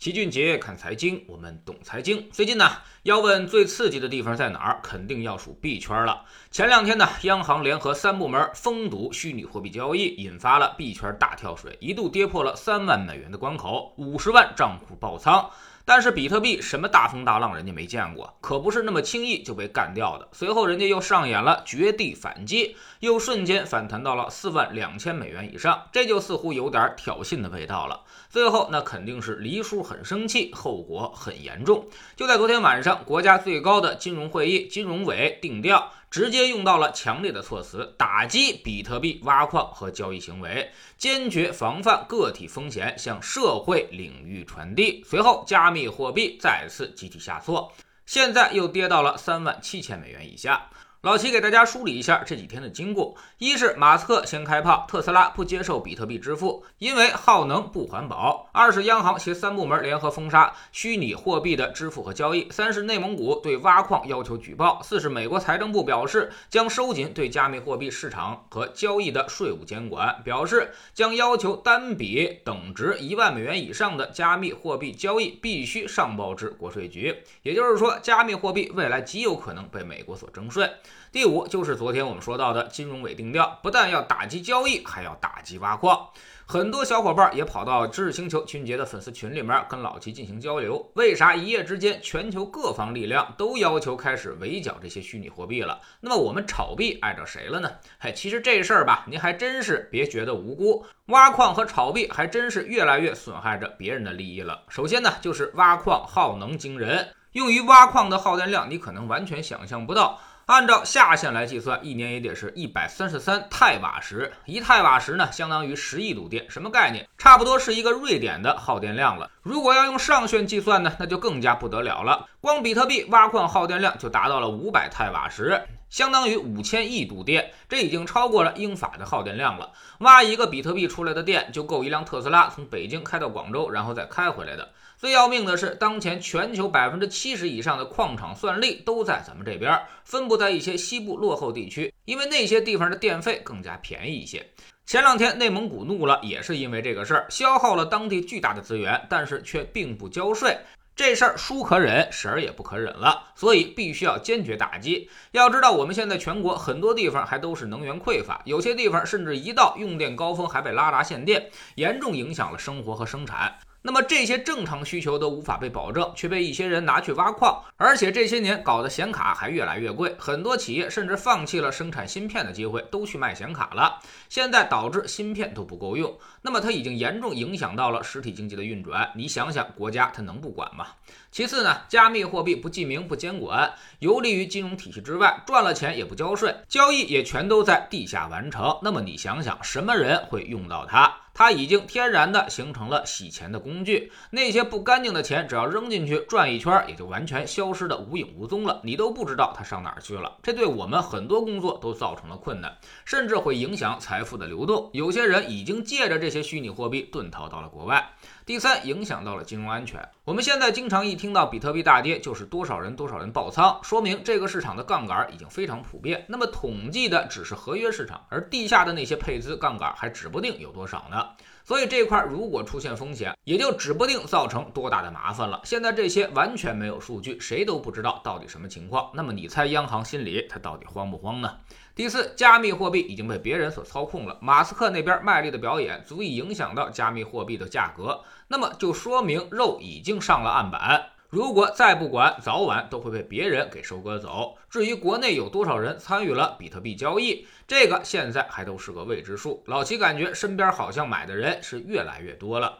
齐俊杰看财经，我们懂财经。最近呢，要问最刺激的地方在哪儿，肯定要数币圈了。前两天呢，央行联合三部门封堵虚拟货币交易，引发了币圈大跳水，一度跌破了三万美元的关口，五十万账户爆仓。但是比特币什么大风大浪，人家没见过，可不是那么轻易就被干掉的。随后人家又上演了绝地反击，又瞬间反弹到了四万两千美元以上，这就似乎有点挑衅的味道了。最后那肯定是黎叔很生气，后果很严重。就在昨天晚上，国家最高的金融会议金融委定调。直接用到了强烈的措辞，打击比特币挖矿和交易行为，坚决防范个体风险向社会领域传递。随后，加密货币再次集体下挫，现在又跌到了三万七千美元以下。老齐给大家梳理一下这几天的经过：一是马斯克先开炮，特斯拉不接受比特币支付，因为耗能不环保；二是央行携三部门联合封杀虚拟货币的支付和交易；三是内蒙古对挖矿要求举报；四是美国财政部表示将收紧对加密货币市场和交易的税务监管，表示将要求单笔等值一万美元以上的加密货币交易必须上报至国税局。也就是说，加密货币未来极有可能被美国所征税。第五就是昨天我们说到的金融委定调，不但要打击交易，还要打击挖矿。很多小伙伴也跑到知识星球群杰的粉丝群里面跟老齐进行交流。为啥一夜之间全球各方力量都要求开始围剿这些虚拟货币了？那么我们炒币碍着谁了呢？嘿，其实这事儿吧，您还真是别觉得无辜。挖矿和炒币还真是越来越损害着别人的利益了。首先呢，就是挖矿耗能惊人，用于挖矿的耗电量你可能完全想象不到。按照下限来计算，一年也得是一百三十三太瓦时，一太瓦时呢，相当于十亿度电，什么概念？差不多是一个瑞典的耗电量了。如果要用上限计算呢，那就更加不得了了。光比特币挖矿耗电量就达到了五百太瓦时，相当于五千亿度电，这已经超过了英法的耗电量了。挖一个比特币出来的电，就够一辆特斯拉从北京开到广州，然后再开回来的。最要命的是，当前全球百分之七十以上的矿场算力都在咱们这边，分布在一些西部落后地区，因为那些地方的电费更加便宜一些。前两天内蒙古怒了，也是因为这个事儿，消耗了当地巨大的资源，但是却并不交税。这事儿叔可忍，婶儿也不可忍了，所以必须要坚决打击。要知道，我们现在全国很多地方还都是能源匮乏，有些地方甚至一到用电高峰还被拉闸限电，严重影响了生活和生产。那么这些正常需求都无法被保证，却被一些人拿去挖矿，而且这些年搞得显卡还越来越贵，很多企业甚至放弃了生产芯片的机会，都去卖显卡了。现在导致芯片都不够用，那么它已经严重影响到了实体经济的运转。你想想，国家它能不管吗？其次呢，加密货币不记名不监管，游离于金融体系之外，赚了钱也不交税，交易也全都在地下完成。那么你想想，什么人会用到它？它已经天然的形成了洗钱的工具，那些不干净的钱只要扔进去转一圈，也就完全消失的无影无踪了，你都不知道它上哪儿去了。这对我们很多工作都造成了困难，甚至会影响财富的流动。有些人已经借着这些虚拟货币遁逃到了国外。第三，影响到了金融安全。我们现在经常一听到比特币大跌，就是多少人多少人爆仓，说明这个市场的杠杆已经非常普遍。那么统计的只是合约市场，而地下的那些配资杠杆还指不定有多少呢。所以这块如果出现风险，也就指不定造成多大的麻烦了。现在这些完全没有数据，谁都不知道到底什么情况。那么你猜央行心里他到底慌不慌呢？第四，加密货币已经被别人所操控了。马斯克那边卖力的表演，足以影响到加密货币的价格，那么就说明肉已经上了案板。如果再不管，早晚都会被别人给收割走。至于国内有多少人参与了比特币交易，这个现在还都是个未知数。老齐感觉身边好像买的人是越来越多了。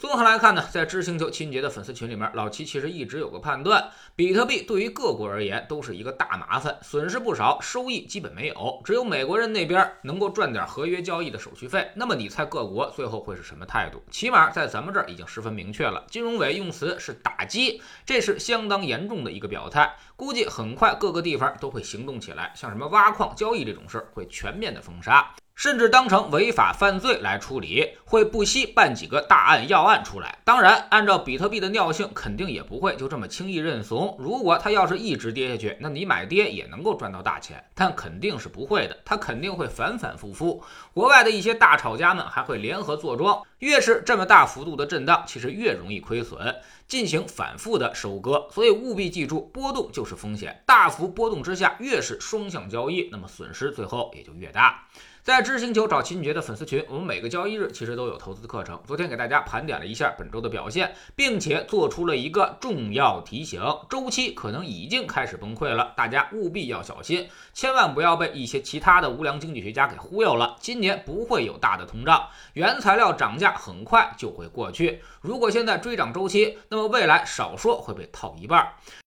综合来看呢，在知星球秦杰的粉丝群里面，老齐其实一直有个判断：比特币对于各国而言都是一个大麻烦，损失不少，收益基本没有。只有美国人那边能够赚点合约交易的手续费。那么你猜各国最后会是什么态度？起码在咱们这儿已经十分明确了，金融委用词是打击，这是相当严重的一个表态。估计很快各个地方都会行动起来，像什么挖矿交易这种事儿会全面的封杀。甚至当成违法犯罪来处理，会不惜办几个大案要案出来。当然，按照比特币的尿性，肯定也不会就这么轻易认怂。如果它要是一直跌下去，那你买跌也能够赚到大钱，但肯定是不会的，它肯定会反反复复。国外的一些大炒家们还会联合坐庄，越是这么大幅度的震荡，其实越容易亏损，进行反复的收割。所以务必记住，波动就是风险，大幅波动之下，越是双向交易，那么损失最后也就越大。在知星球找秦爵的粉丝群，我们每个交易日其实都有投资课程。昨天给大家盘点了一下本周的表现，并且做出了一个重要提醒：周期可能已经开始崩溃了，大家务必要小心，千万不要被一些其他的无良经济学家给忽悠了。今年不会有大的通胀，原材料涨价很快就会过去。如果现在追涨周期，那么未来少说会被套一半。